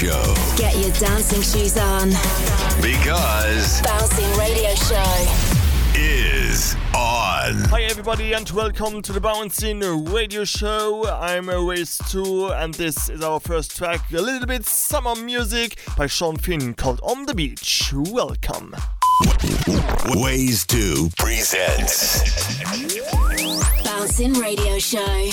Show. Get your dancing shoes on. Because Bouncing Radio Show is on. Hi everybody and welcome to the Bouncing Radio Show. I'm Race 2 and this is our first track, a little bit summer music by Sean Finn called On the Beach. Welcome. Ways to present Bouncing Radio Show.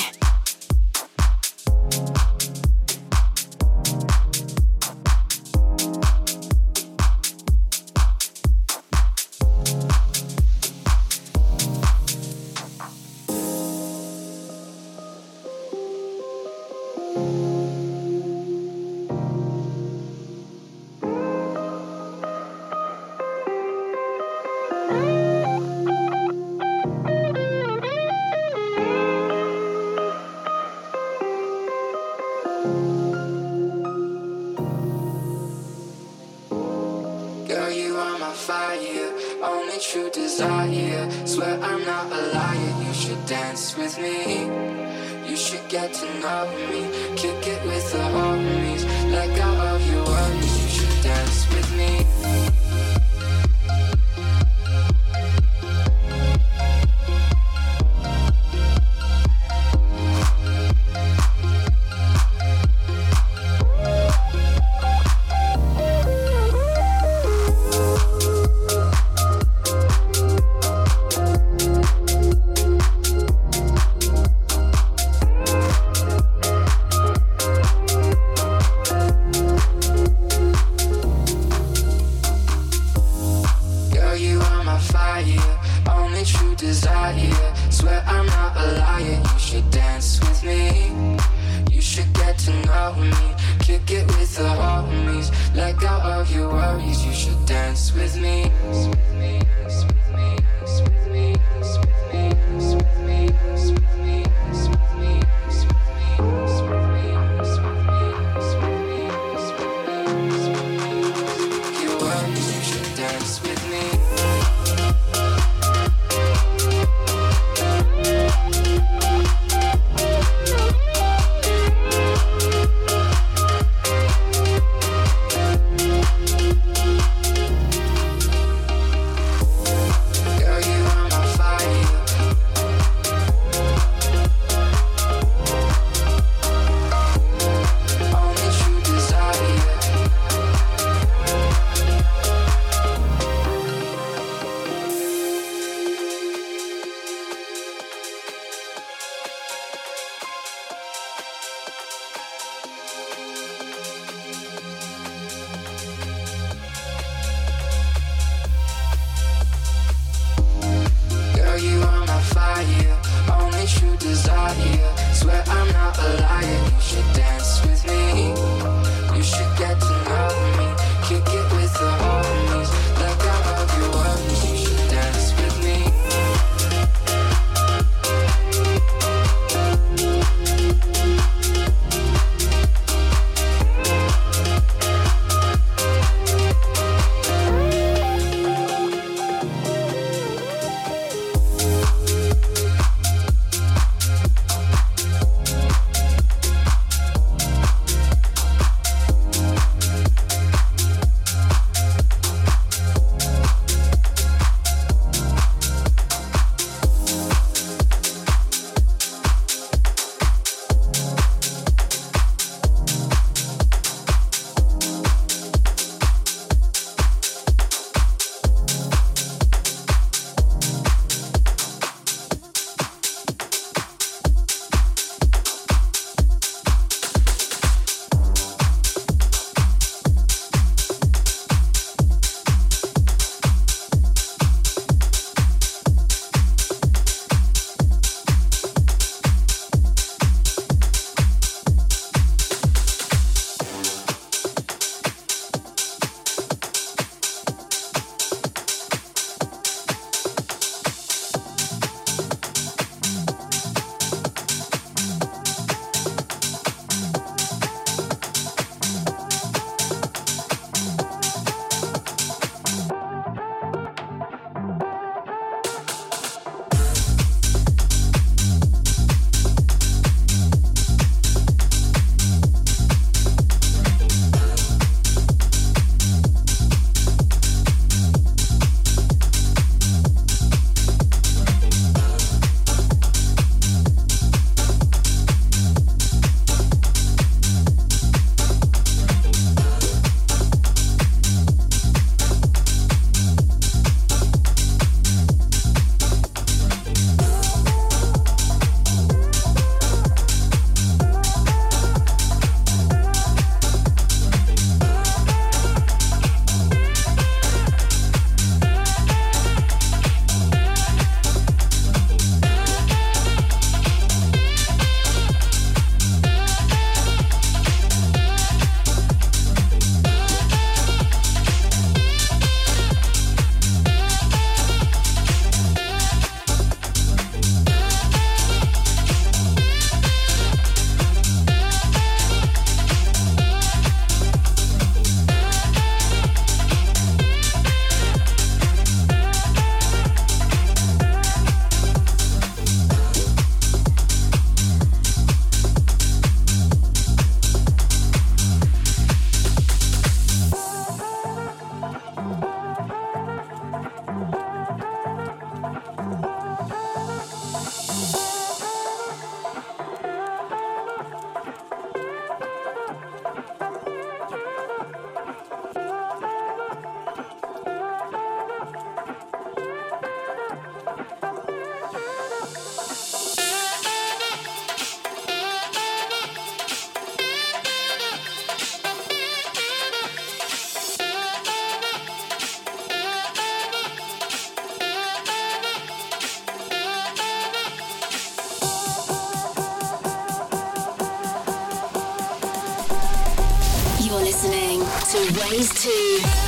To Ways 2.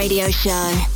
Radio Show.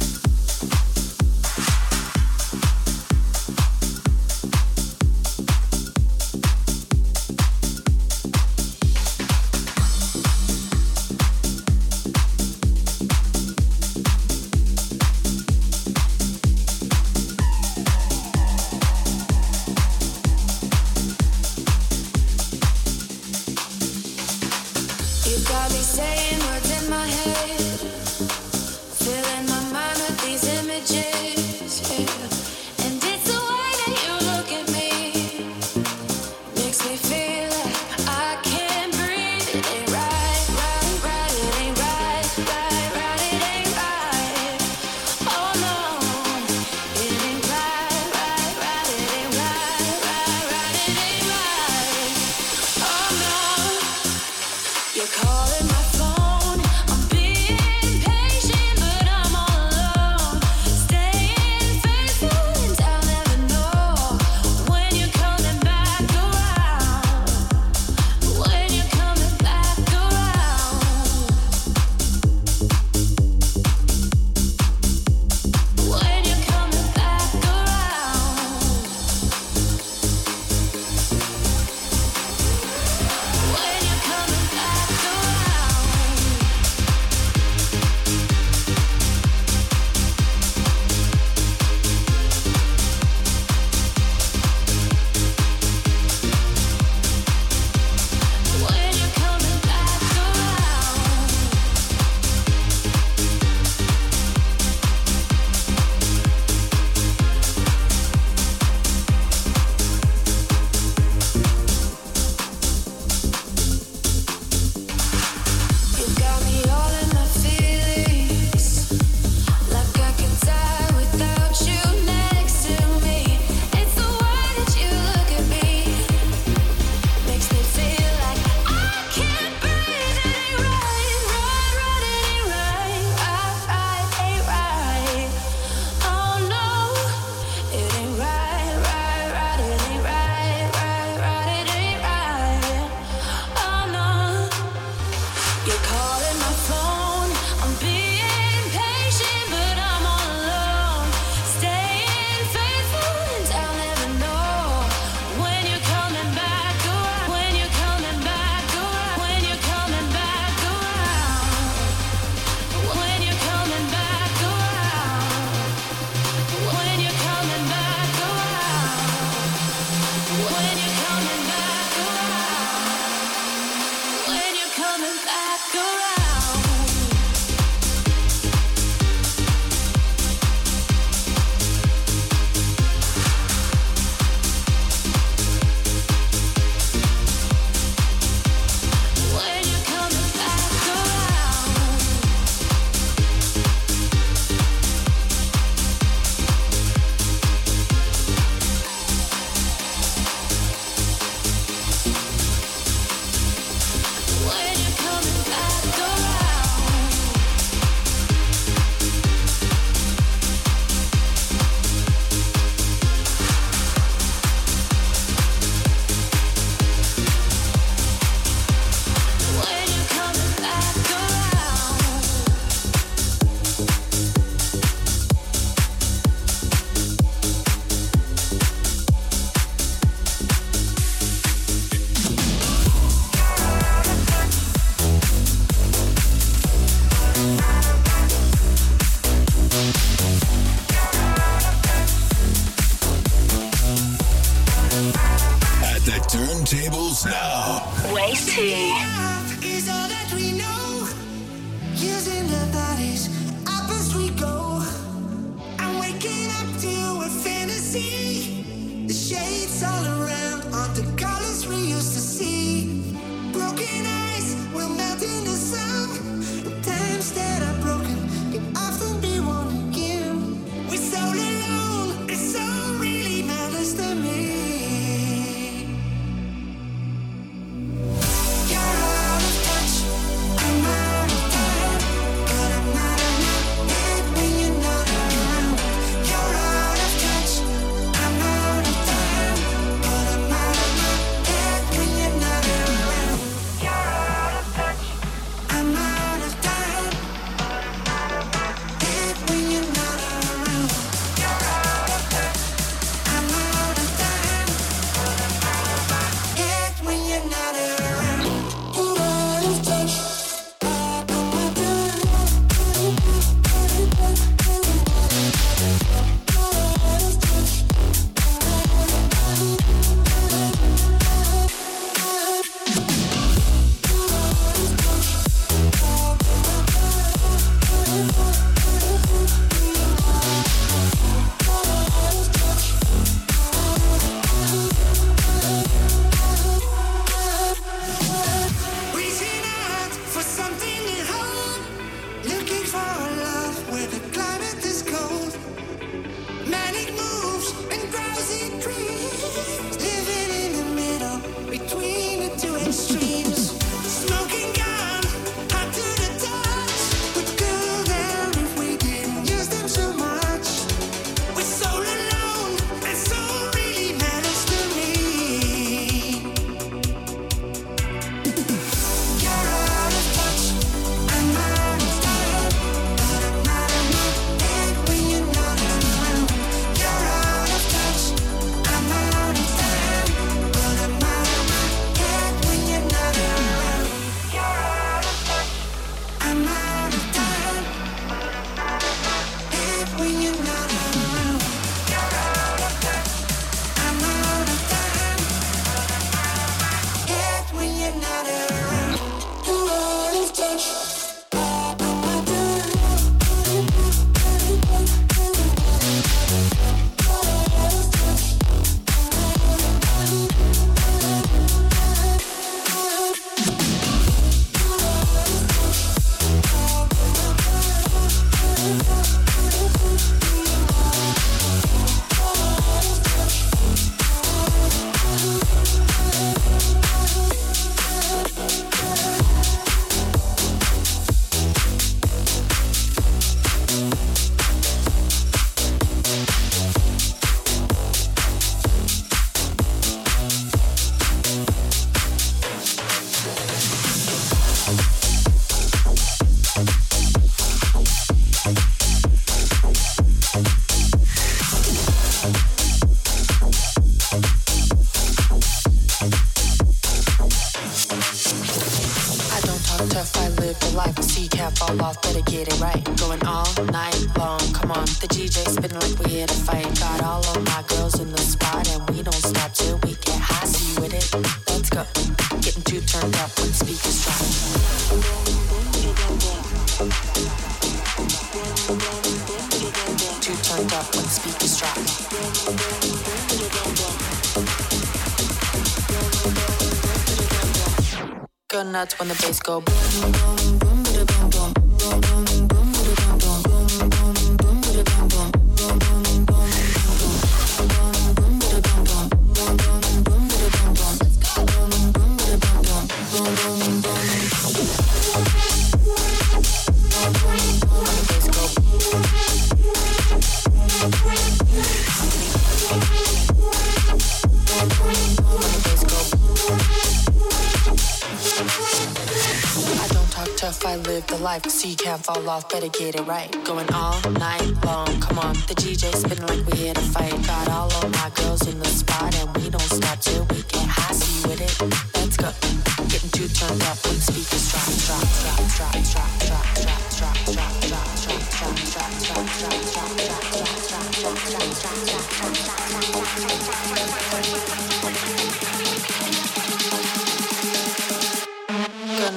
Fall off, better get it right. Going all night long, come on, the DJ spinning like we here to fight. Got all of my girls in the spot, and we don't stop till we get high. See with it, let's go.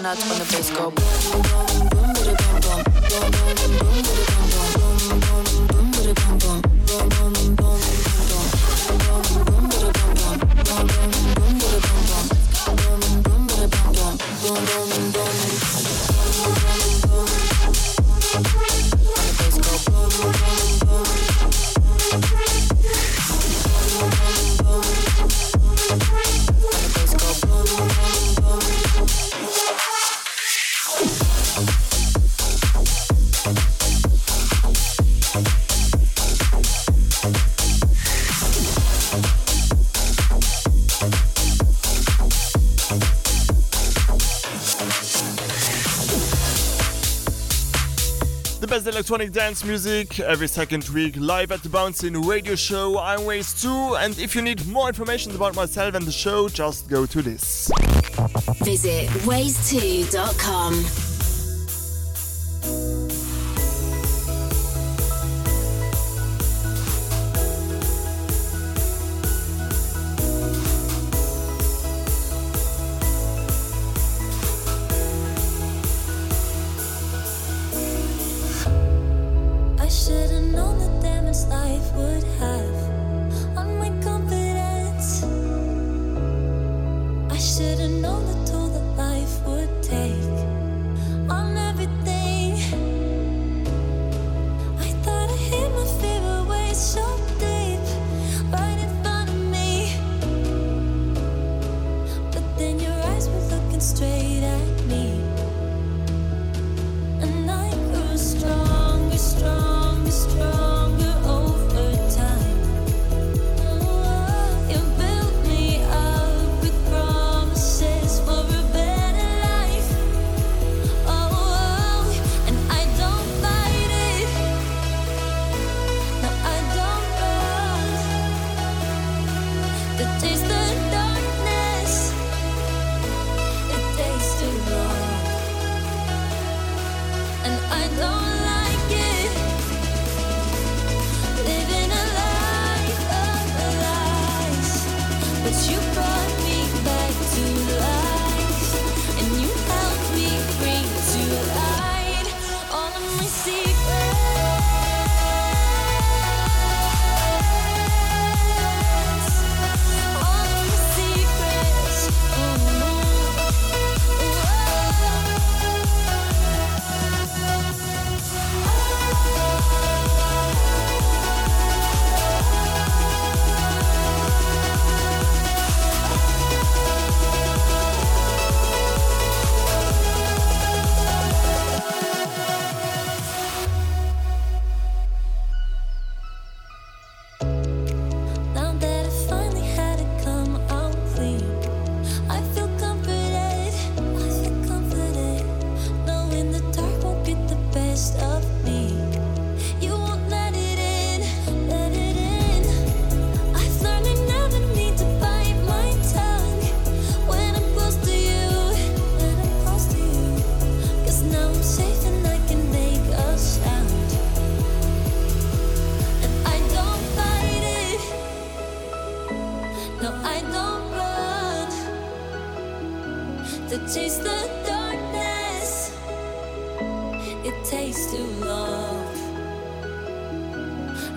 Nuts when the bass go boom boom boom boom boom boom boom boom boom electronic dance music every second week live at the Bouncing Radio Show. I'm Ways2, and if you need more information about myself and the show, just go to this. Visit ways2.com.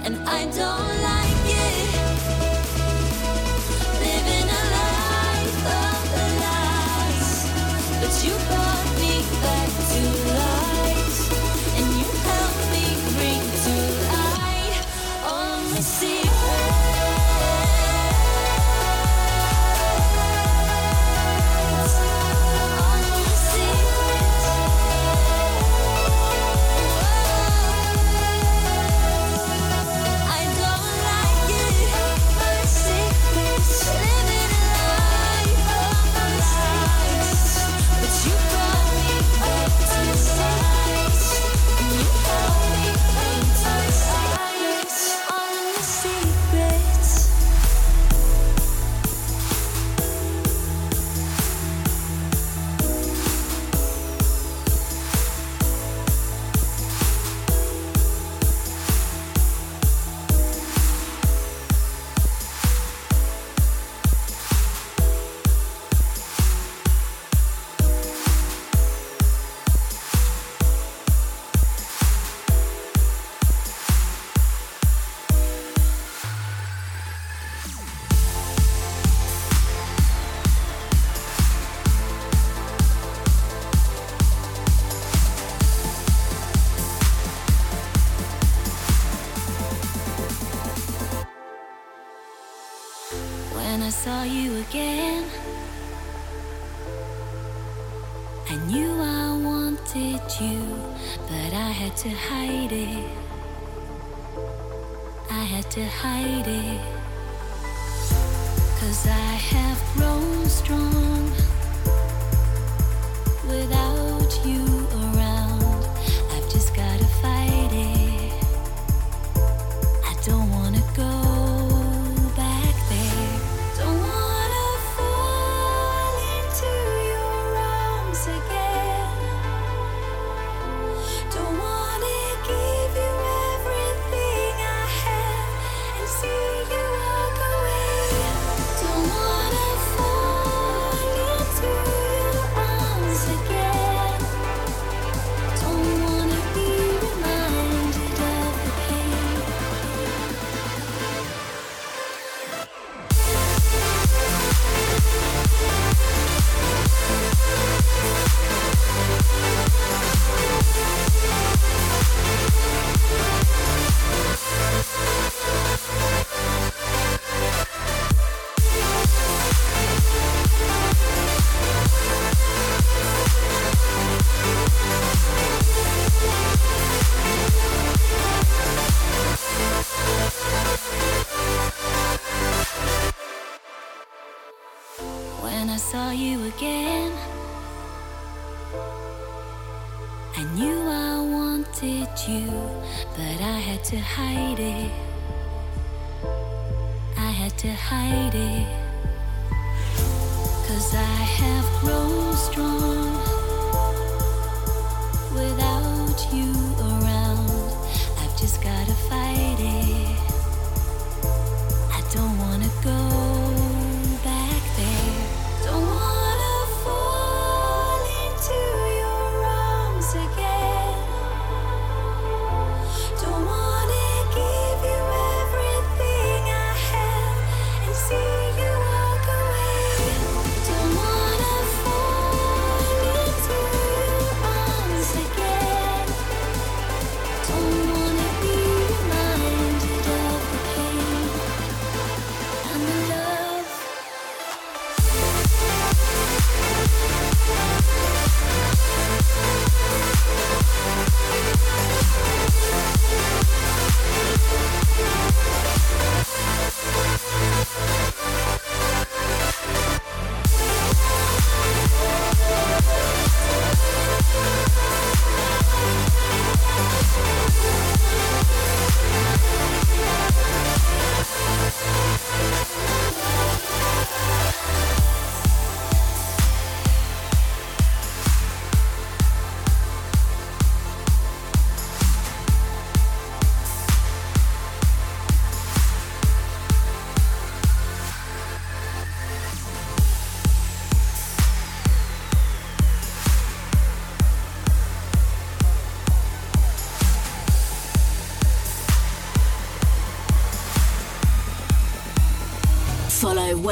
and I don't like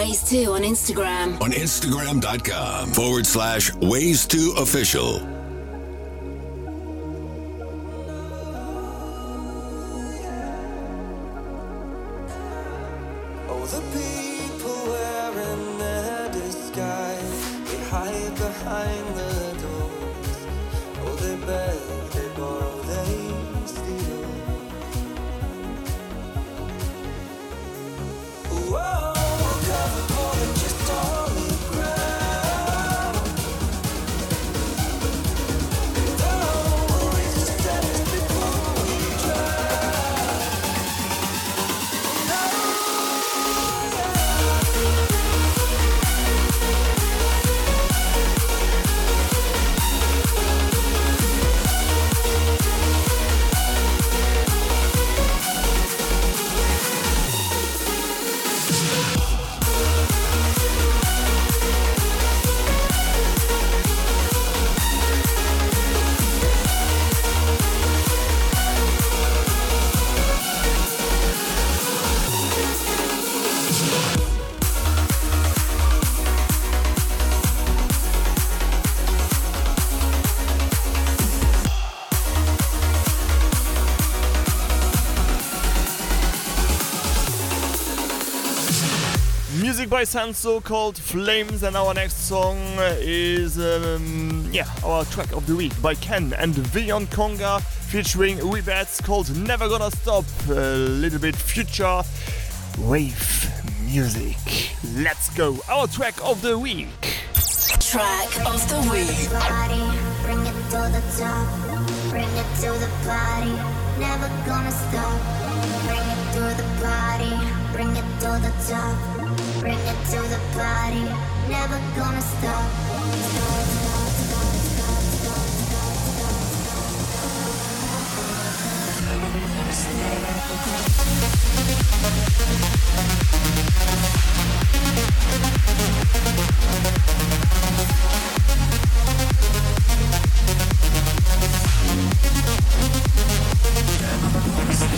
Ways2 on Instagram. On Instagram.com forward slash Ways2 by Sanso called Flames, and our next song is um, yeah our track of the week by Ken and Vion Conga featuring Webats called Never Gonna Stop. A little bit future wave music. Let's go. Our track of the week. Track of the week. Bring it to the top. Bring it to the party. Never gonna stop. Bring it to the party. Bring it to the top. Bring it to the party, never gonna stop. stop, stop, stop, stop, stop, stop, stop. Never gonna stop.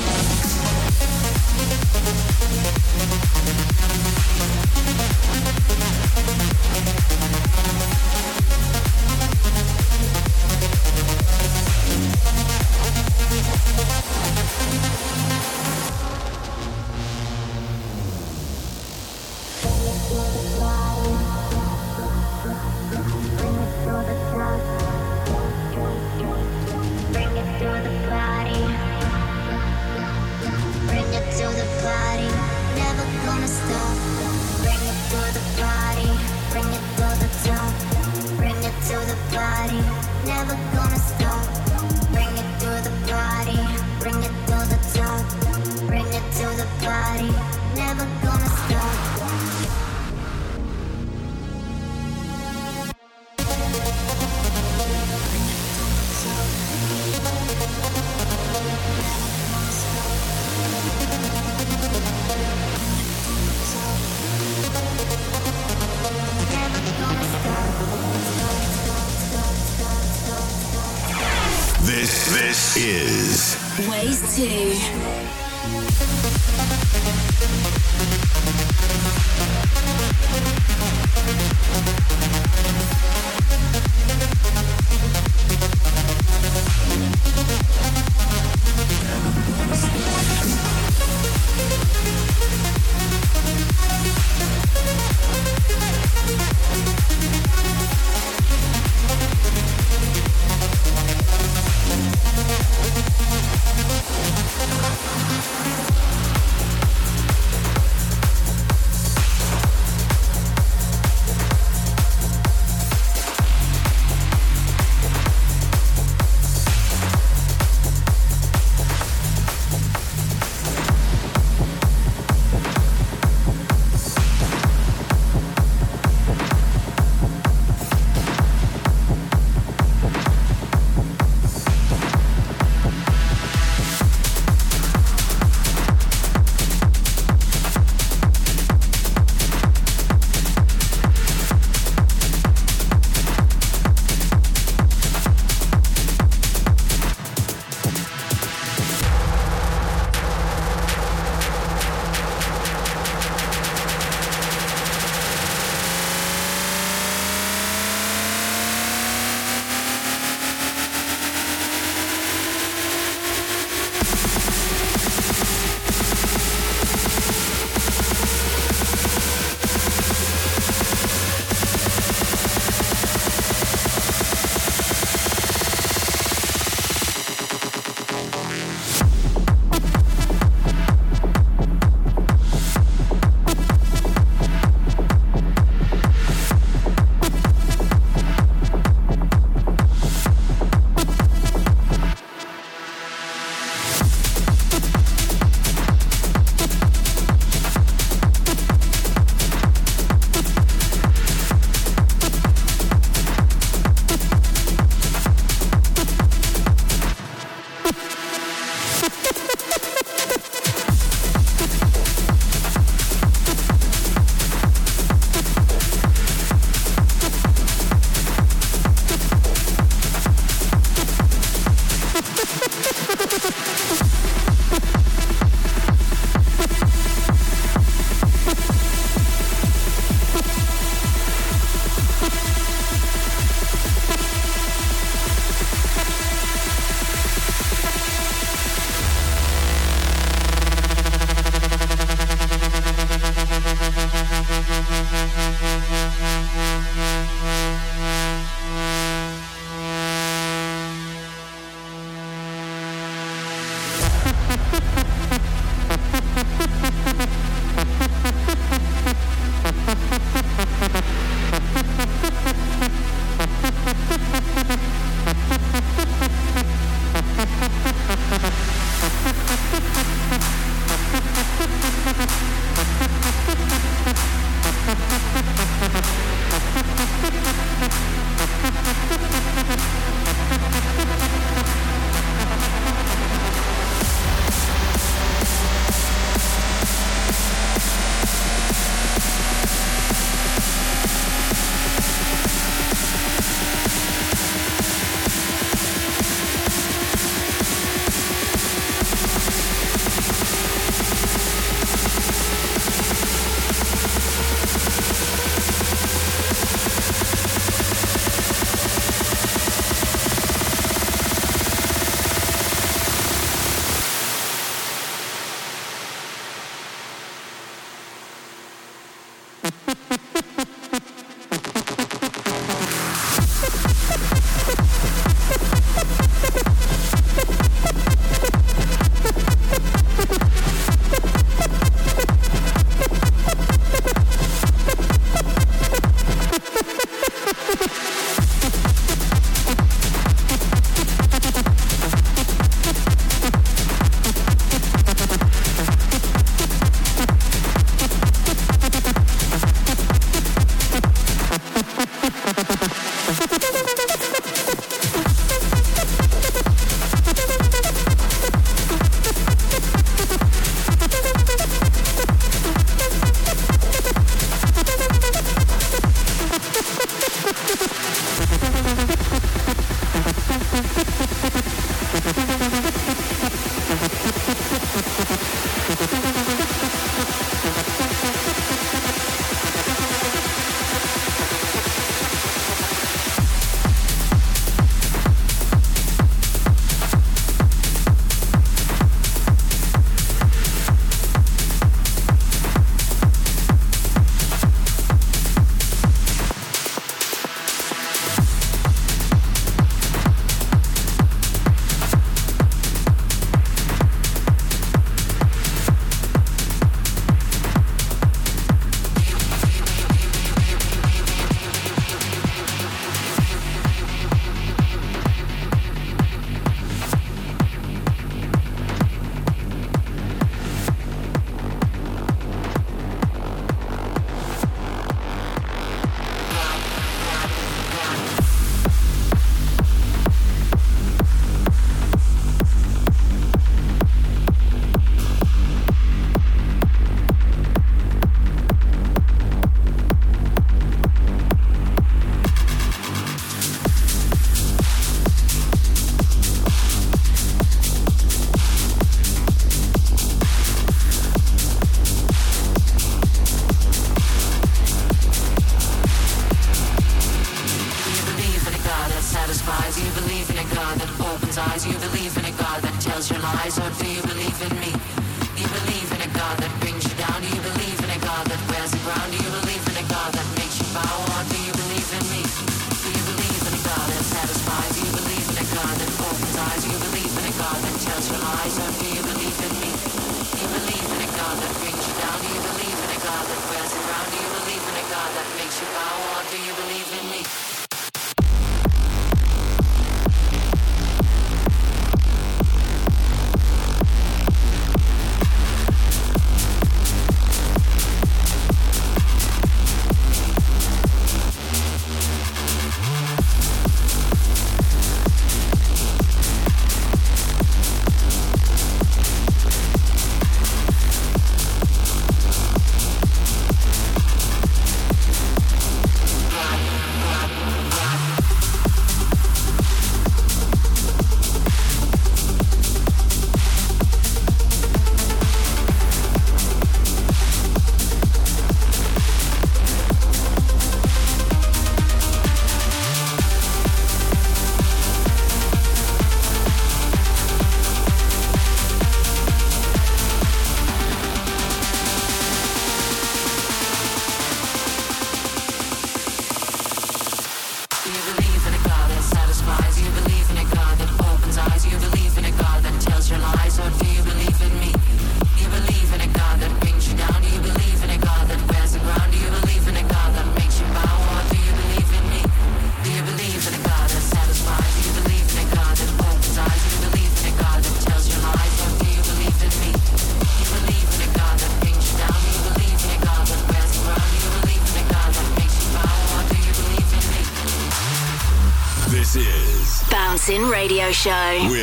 Show. with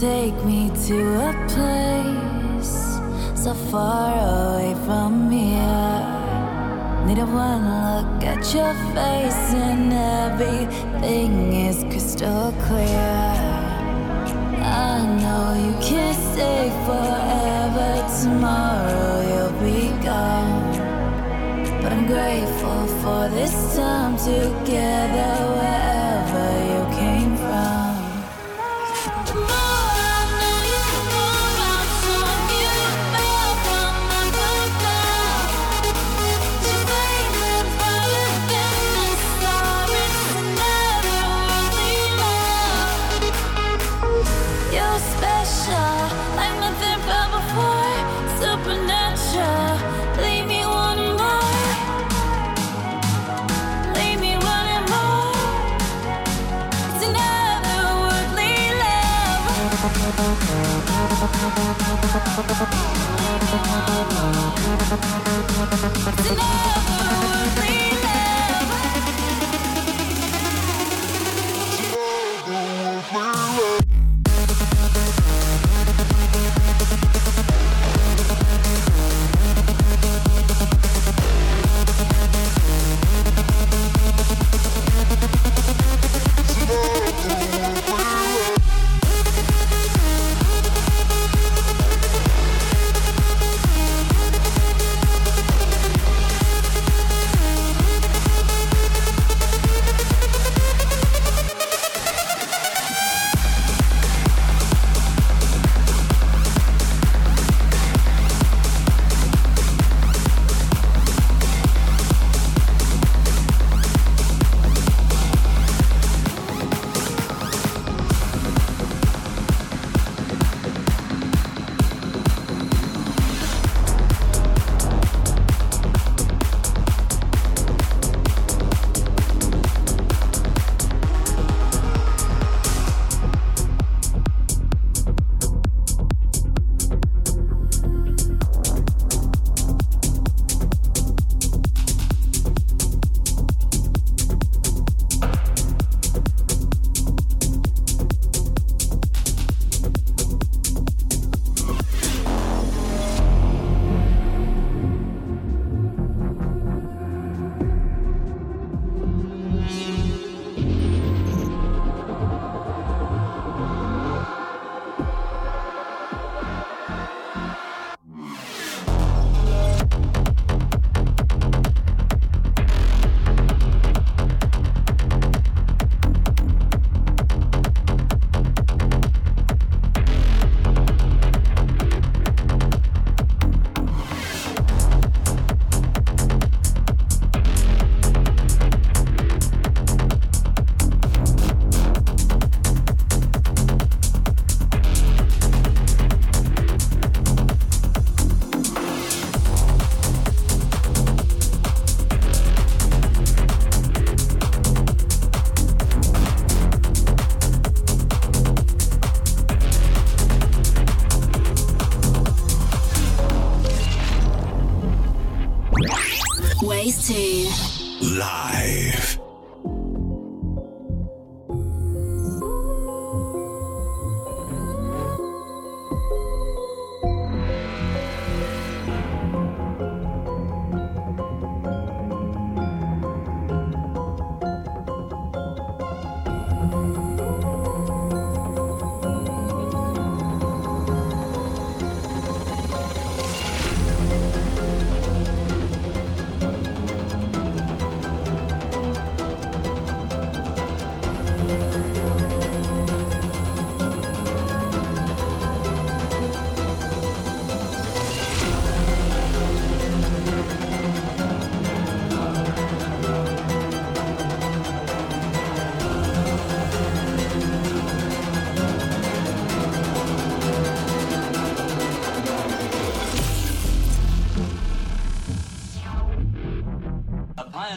take me to a place so far away from here? Need a one look at your face and everything is crystal clear. I know you can't stay forever. Tomorrow you'll be gone. But I'm grateful for this time together Ha ha ha.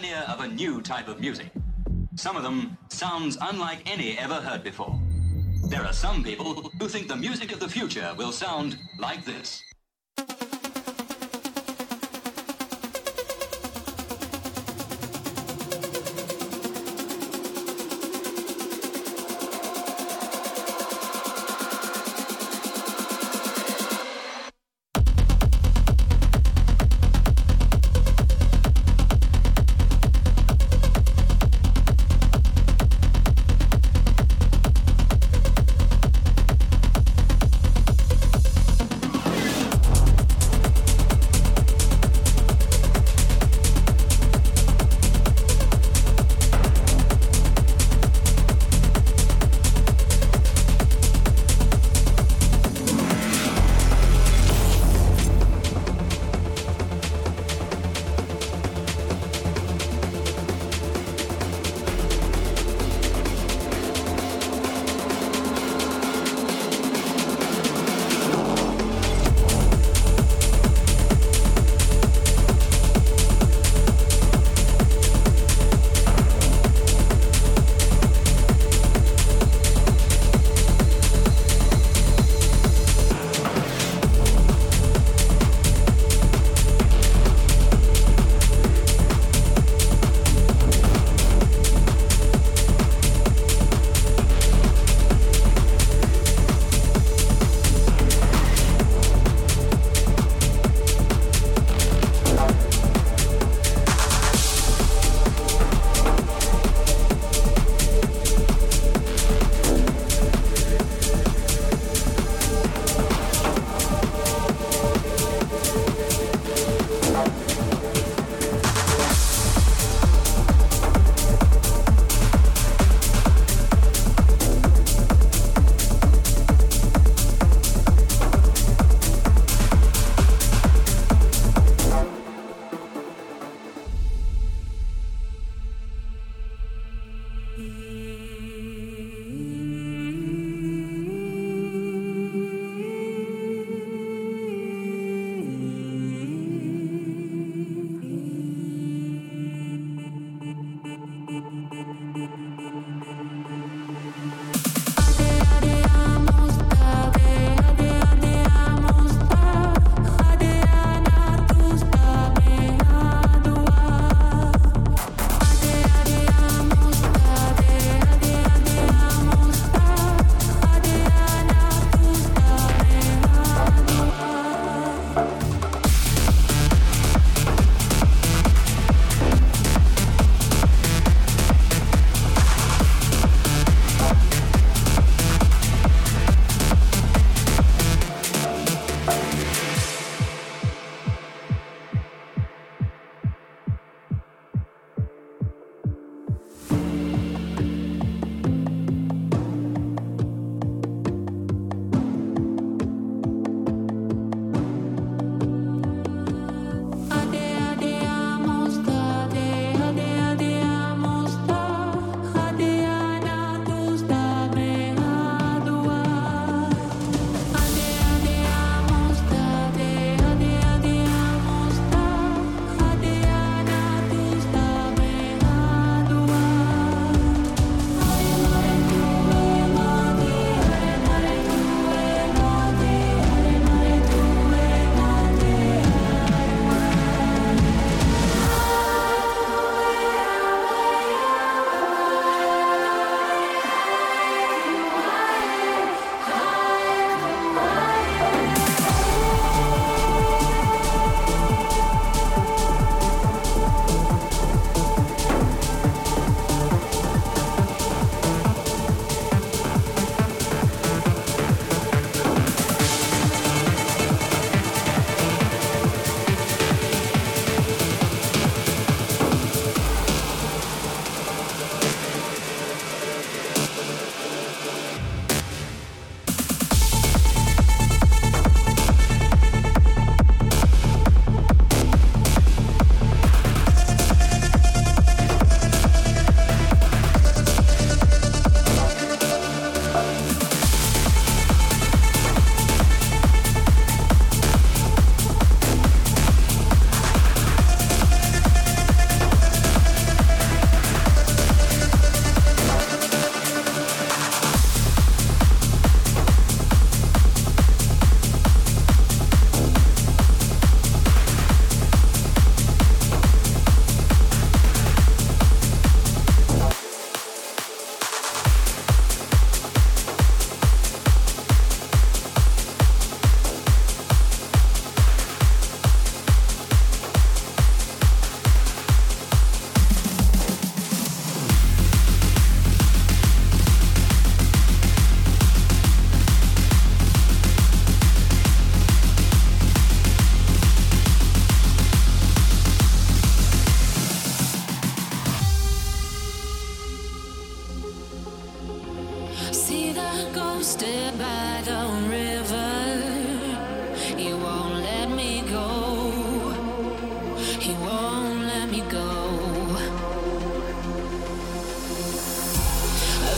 Pioneer of a new type of music. Some of them sounds unlike any ever heard before. There are some people who think the music of the future will sound like this.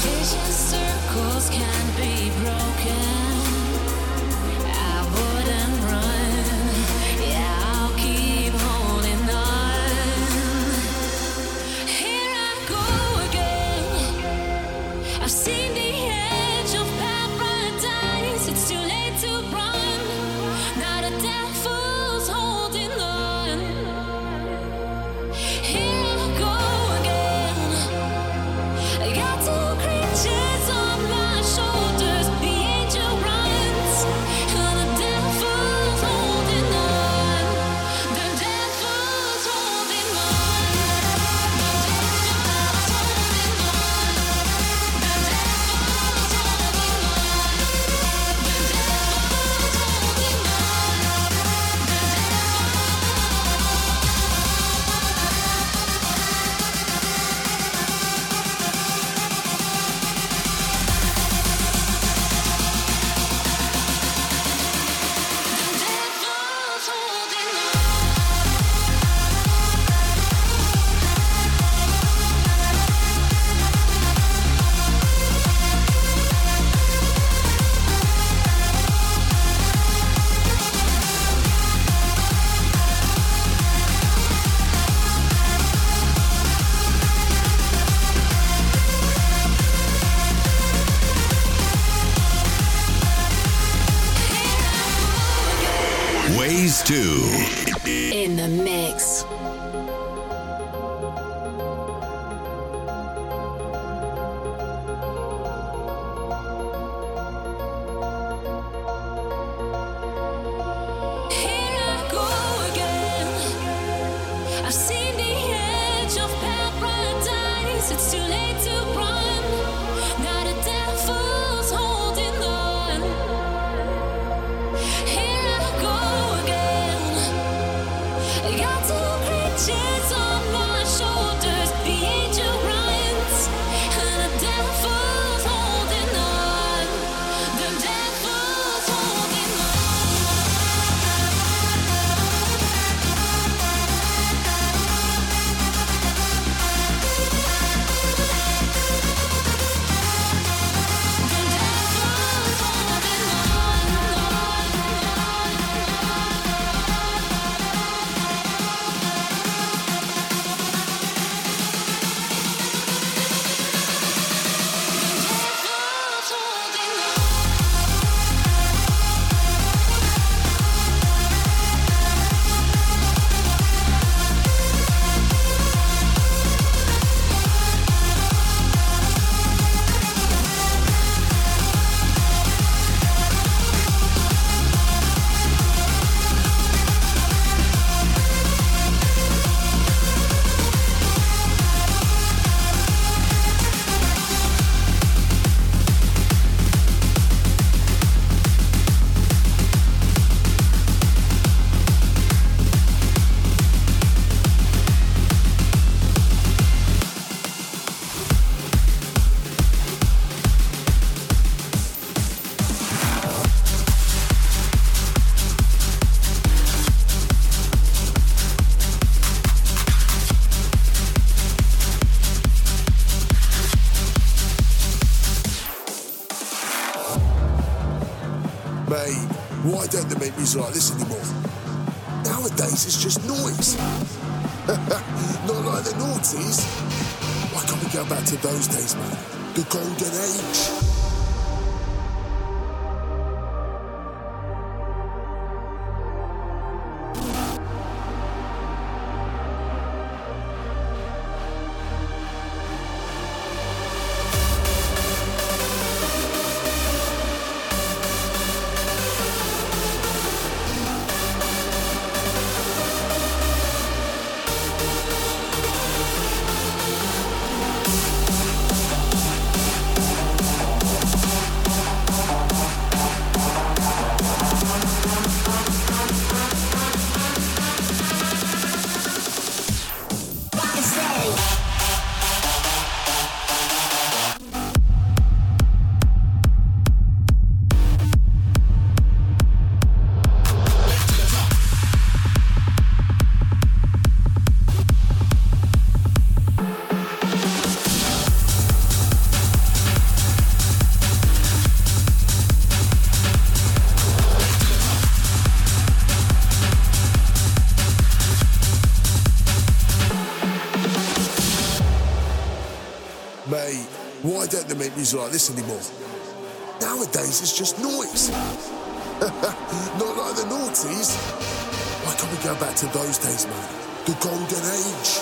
Vicious circles can be broken. Those like this anymore. Nowadays, it's just noise. Not like the noughties. Why can't we go back to those days, man? The golden age.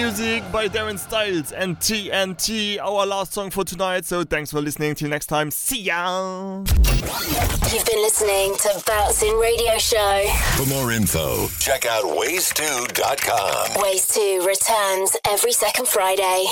Music by Darren Styles and TNT, our last song for tonight. So thanks for listening. Till next time. See ya. You've been listening to Bouncing Radio Show. For more info, check out ways2.com. Ways 2 returns every second Friday.